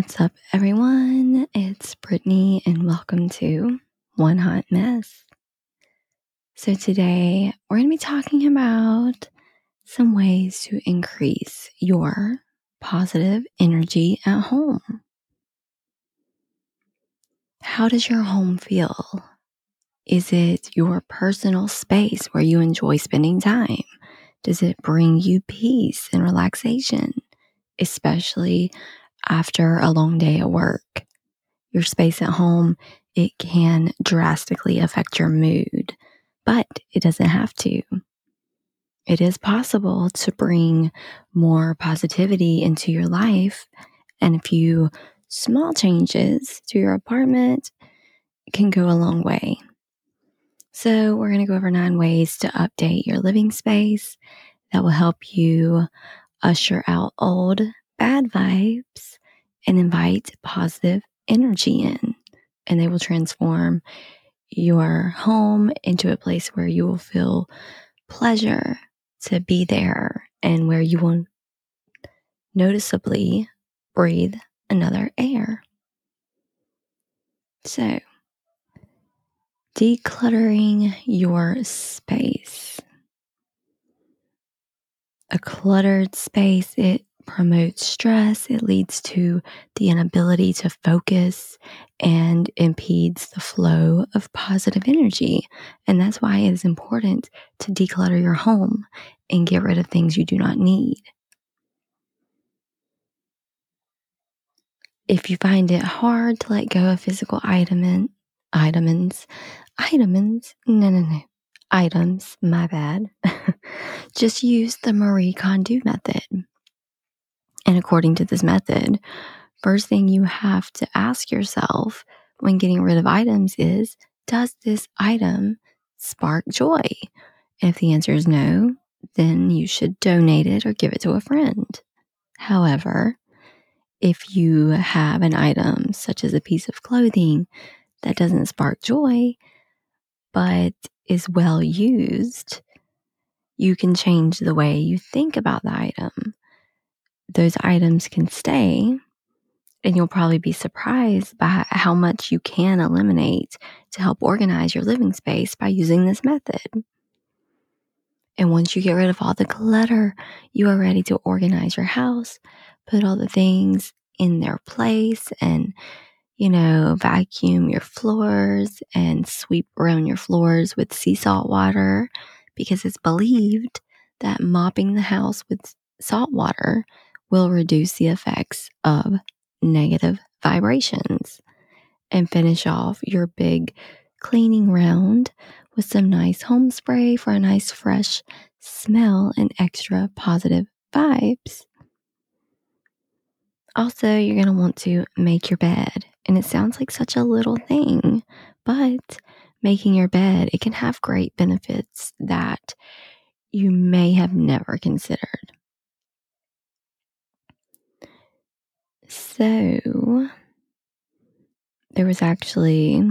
What's up, everyone? It's Brittany, and welcome to One Hot Mess. So, today we're going to be talking about some ways to increase your positive energy at home. How does your home feel? Is it your personal space where you enjoy spending time? Does it bring you peace and relaxation, especially after a long day at work? Your space at home, it can drastically affect your mood, but it doesn't have to. It is possible to bring more positivity into your life, and a few small changes to your apartment can go a long way. So, we're going to go over nine ways to update your living space that will help you usher out old bad vibes and invite positive energy in. And they will transform your home into a place where you will feel pleasure to be there and where you will noticeably breathe another air. So, decluttering your space. A cluttered space, it promotes stress, it leads to the inability to focus and impedes the flow of positive energy. And that's why it is important to declutter your home and get rid of things you do not need. If you find it hard to let go of physical item items, items, no, no, no, items, my bad. Just use the Marie Kondo method. And according to this method, first thing you have to ask yourself when getting rid of items is Does this item spark joy? If the answer is no, then you should donate it or give it to a friend. However, if you have an item such as a piece of clothing that doesn't spark joy, but is well used, you can change the way you think about the item. Those items can stay, and you'll probably be surprised by how much you can eliminate to help organize your living space by using this method. And once you get rid of all the clutter, you are ready to organize your house, put all the things in their place, and you know, vacuum your floors and sweep around your floors with sea salt water because it's believed that mopping the house with salt water will reduce the effects of negative vibrations. And finish off your big cleaning round with some nice home spray for a nice fresh smell and extra positive vibes. Also, you're going to want to make your bed. And it sounds like such a little thing, but making your bed, it can have great benefits that you may have never considered. So, there was actually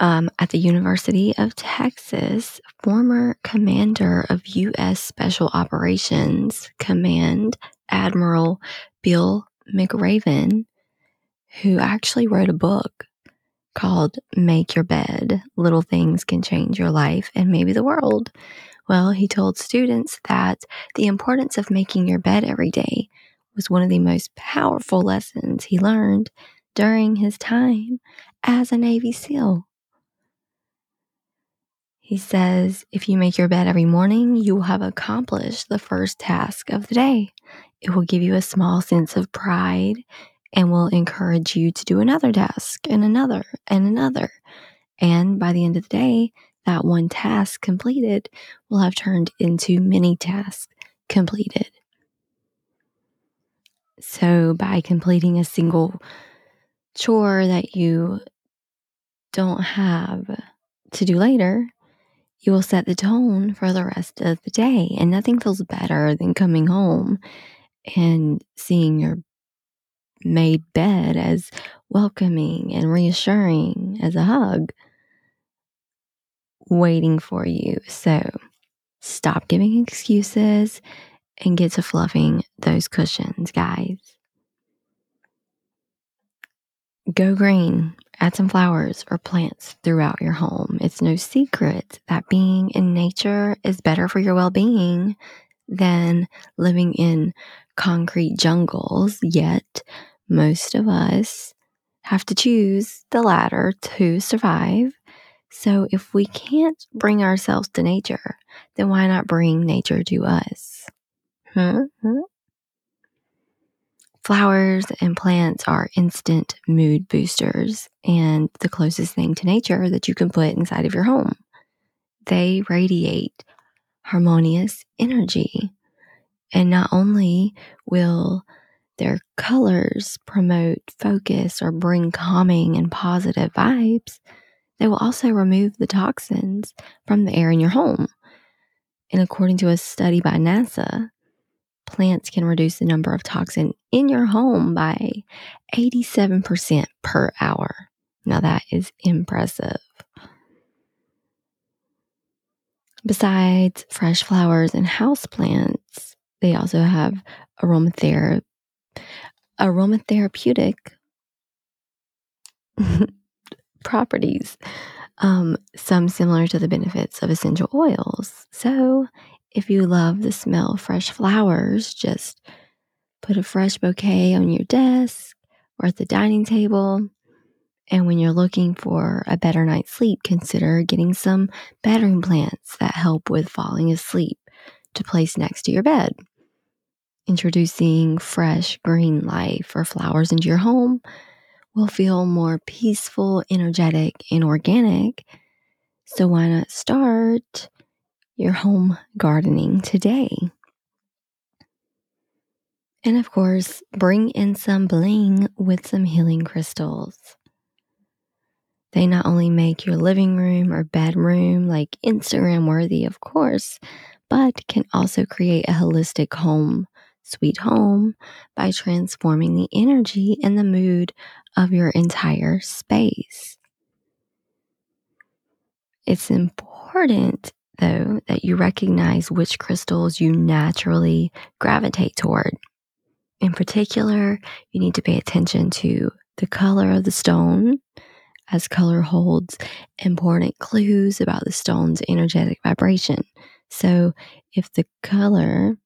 um, at the University of Texas, former commander of U.S. Special Operations Command Admiral Bill McRaven, who actually wrote a book called Make Your Bed Little Things Can Change Your Life and Maybe the World. Well, he told students that the importance of making your bed every day was one of the most powerful lessons he learned during his time as a Navy SEAL. He says, if you make your bed every morning, you will have accomplished the first task of the day. It will give you a small sense of pride and will encourage you to do another task and another and another. And by the end of the day, that one task completed will have turned into many tasks completed. So, by completing a single chore that you don't have to do later, you will set the tone for the rest of the day. And nothing feels better than coming home and seeing your made bed as welcoming and reassuring as a hug waiting for you. So stop giving excuses and get to fluffing those cushions, guys. Go green, add some flowers or plants throughout your home. It's no secret that being in nature is better for your well being than living in concrete jungles, yet, most of us have to choose the latter to survive. So, if we can't bring ourselves to nature, then why not bring nature to us? Hmm? hmm? Flowers and plants are instant mood boosters and the closest thing to nature that you can put inside of your home. They radiate harmonious energy. And not only will their colors promote focus or bring calming and positive vibes, they will also remove the toxins from the air in your home. And according to a study by NASA, plants can reduce the number of toxin in your home by 87% per hour. Now that is impressive. Besides fresh flowers and house plants, they also have aromatherapy aromatherapeutic properties, um, some similar to the benefits of essential oils. So, if you love the smell of fresh flowers, just put a fresh bouquet on your desk or at the dining table. And when you're looking for a better night's sleep, consider getting some bedroom plants that help with falling asleep to place next to your bed. Introducing fresh green life or flowers into your home will feel more peaceful, energetic, and organic. So, why not start your home gardening today? And of course, bring in some bling with some healing crystals. They not only make your living room or bedroom like Instagram worthy, of course, but can also create a holistic home, sweet home, by transforming the energy and the mood of your entire space. It's important, though, that you recognize which crystals you naturally gravitate toward. In particular, you need to pay attention to the color of the stone, as color holds important clues about the stone's energetic vibration. So, if the color,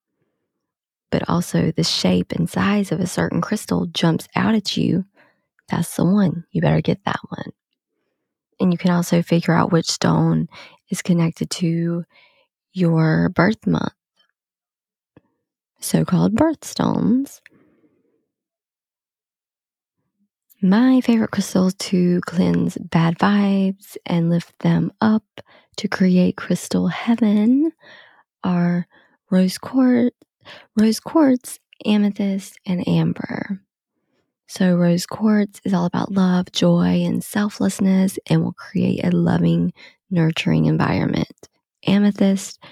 but also the shape and size of a certain crystal jumps out at you, that's the one. You better get that one. And you can also figure out which stone is connected to your birth month, so called birthstones. My favorite crystals to cleanse bad vibes and lift them up to create crystal heaven are rose quartz, rose quartz, amethyst, and amber. So, rose quartz is all about love, joy, and selflessness and will create a loving, nurturing environment. Amethyst,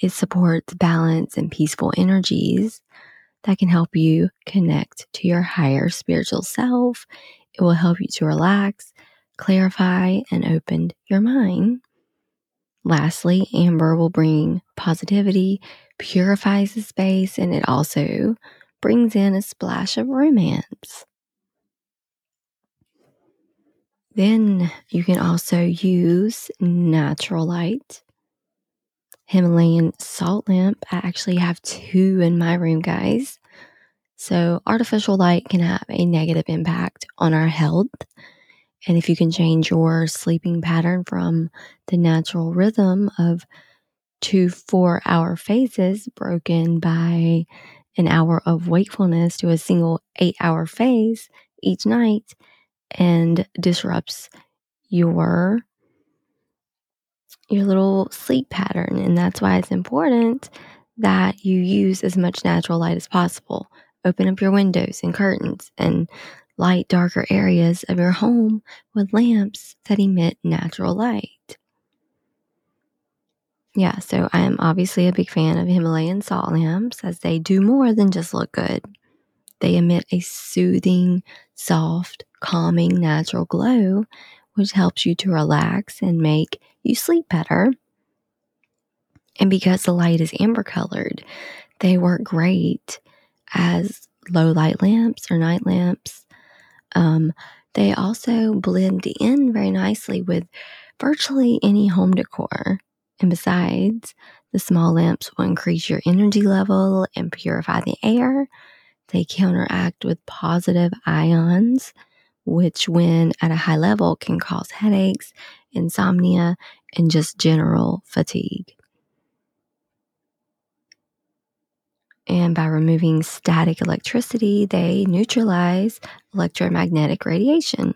it supports balance and peaceful energies that can help you connect to your higher spiritual self. It will help you to relax, clarify, and open your mind. Lastly, amber will bring positivity, purifies the space, and it also brings in a splash of romance. Then you can also use natural light Himalayan salt lamp. I actually have two in my room, guys. So, artificial light can have a negative impact on our health. And if you can change your sleeping pattern from the natural rhythm of two four hour phases broken by an hour of wakefulness to a single eight hour phase each night and disrupts your your little sleep pattern. And that's why it's important that you use as much natural light as possible. Open up your windows and curtains and light darker areas of your home with lamps that emit natural light. Yeah, so I am obviously a big fan of Himalayan salt lamps as they do more than just look good. They emit a soothing, soft, calming, natural glow, which helps you to relax and make you sleep better. And because the light is amber colored, they work great as low light lamps or night lamps um, They also blend in very nicely with virtually any home decor. And besides, the small lamps will increase your energy level and purify the air. They counteract with positive ions, which, when at a high level, can cause headaches, insomnia, and just general fatigue. And by removing static electricity, they neutralize electromagnetic radiation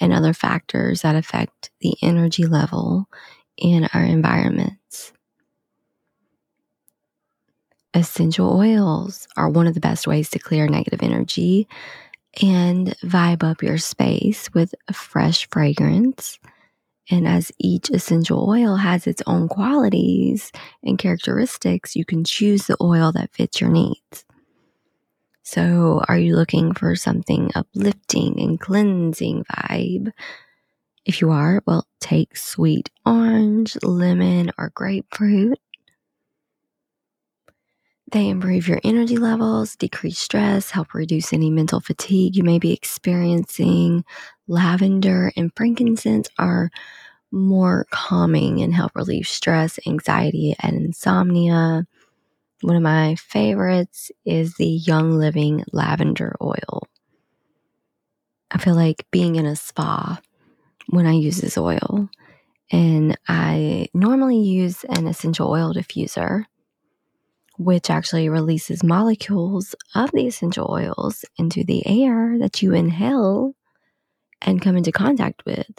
and other factors that affect the energy level in our environments. Essential oils are one of the best ways to clear negative energy and vibe up your space with a fresh fragrance. And as each essential oil has its own qualities and characteristics, you can choose the oil that fits your needs. So, are you looking for something uplifting and cleansing vibe? If you are, well, take sweet orange, lemon, or grapefruit. They improve your energy levels, decrease stress, help reduce any mental fatigue you may be experiencing. Lavender and frankincense are more calming and help relieve stress, anxiety, and insomnia. One of my favorites is the Young Living Lavender Oil. I feel like being in a spa when I use this oil. And I normally use an essential oil diffuser, which actually releases molecules of the essential oils into the air that you inhale and come into contact with.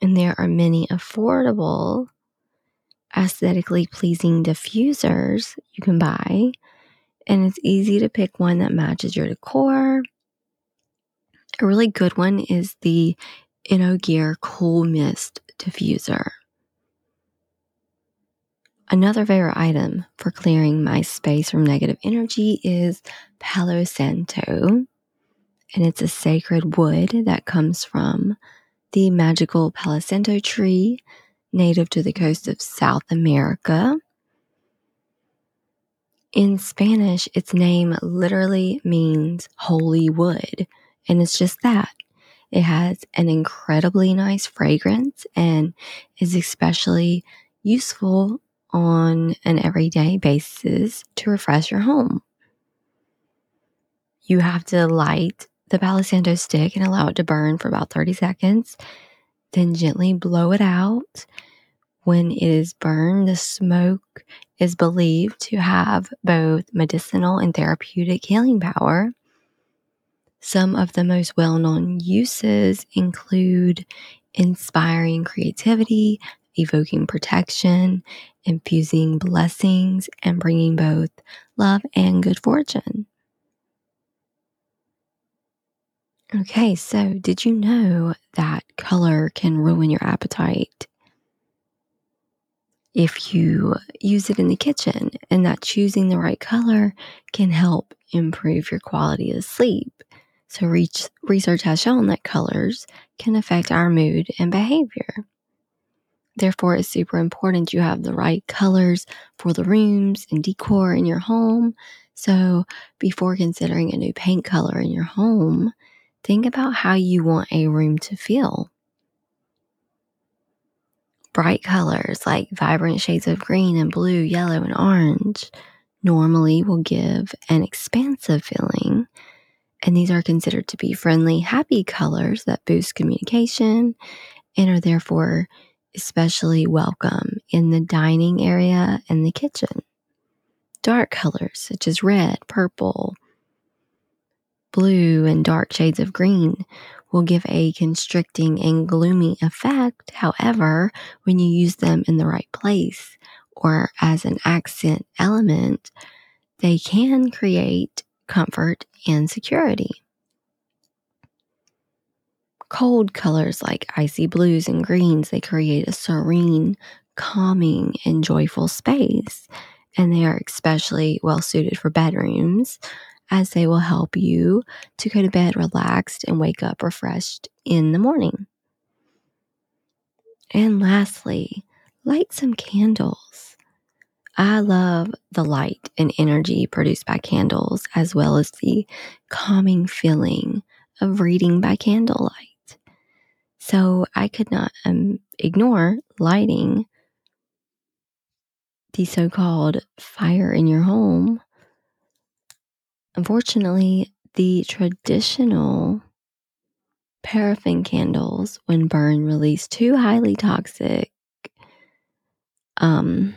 And there are many affordable aesthetically pleasing diffusers you can buy. And it's easy to pick one that matches your decor. A really good one is the InnoGear Cool Mist Diffuser. Another favorite item for clearing my space from negative energy is Palo Santo. And it's a sacred wood that comes from the magical Palo Santo tree native to the coast of South America. In Spanish, its name literally means holy wood, and it's just that. It has an incredibly nice fragrance and is especially useful on an everyday basis to refresh your home. You have to light the Palo Santo stick and allow it to burn for about 30 seconds then gently blow it out. When it is burned, the smoke is believed to have both medicinal and therapeutic healing power. Some of the most well known uses include inspiring creativity, evoking protection, infusing blessings, and bringing both love and good fortune. Okay, so did you know that color can ruin your appetite? If you use it in the kitchen, and that choosing the right color can help improve your quality of sleep. So, research has shown that colors can affect our mood and behavior. Therefore, it's super important you have the right colors for the rooms and decor in your home. So, before considering a new paint color in your home, think about how you want a room to feel. Bright colors like vibrant shades of green and blue, yellow, and orange normally will give an expansive feeling. And these are considered to be friendly, happy colors that boost communication and are therefore especially welcome in the dining area and the kitchen. Dark colors such as red, purple, blue and dark shades of green will give a constricting and gloomy effect. However, when you use them in the right place or as an accent element, they can create comfort and security. Cold colors like icy blues and greens, they create a serene, calming, and joyful space. And they are especially well suited for bedrooms as they will help you to go to bed relaxed and wake up refreshed in the morning. And lastly, light some candles. I love the light and energy produced by candles, as well as the calming feeling of reading by candlelight. So I could not um, ignore lighting the so called fire in your home. Unfortunately, the traditional paraffin candles, when burned, release two highly toxic um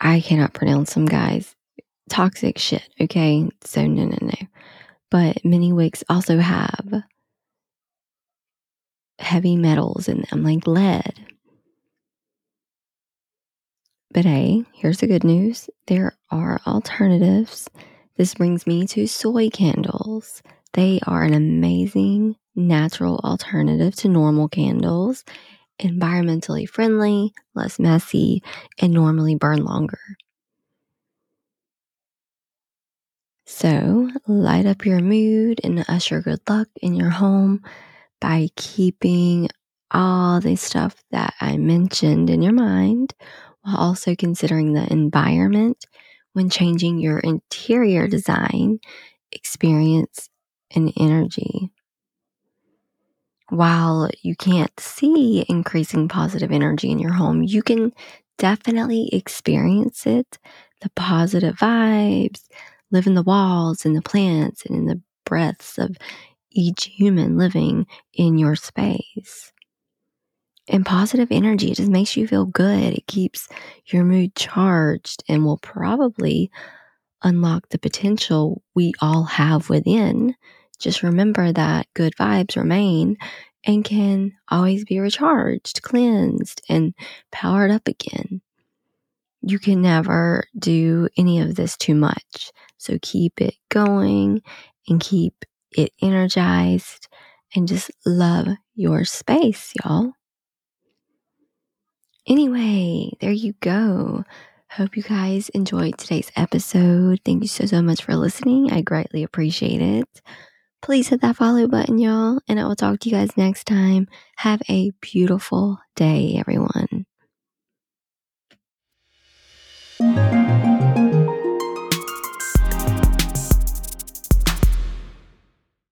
I cannot pronounce them guys. Toxic shit, okay? So no no no. But many wicks also have heavy metals in them, like lead. But hey, here's the good news there are alternatives. This brings me to soy candles. They are an amazing natural alternative to normal candles, environmentally friendly, less messy, and normally burn longer. So, light up your mood and usher good luck in your home by keeping all the stuff that I mentioned in your mind while also considering the environment when changing your interior design, experience, and energy. While you can't see increasing positive energy in your home, you can definitely experience it the positive vibes, live in the walls and the plants and in the breaths of each human living in your space. And positive energy, it just makes you feel good. It keeps your mood charged and will probably unlock the potential we all have within. Just remember that good vibes remain and can always be recharged, cleansed, and powered up again. You can never do any of this too much. So keep it going and keep it energized and just love your space, y'all. Anyway, there you go. Hope you guys enjoyed today's episode. Thank you so, so much for listening. I greatly appreciate it. Please hit that follow button, y'all, and I will talk to you guys next time. Have a beautiful day, everyone.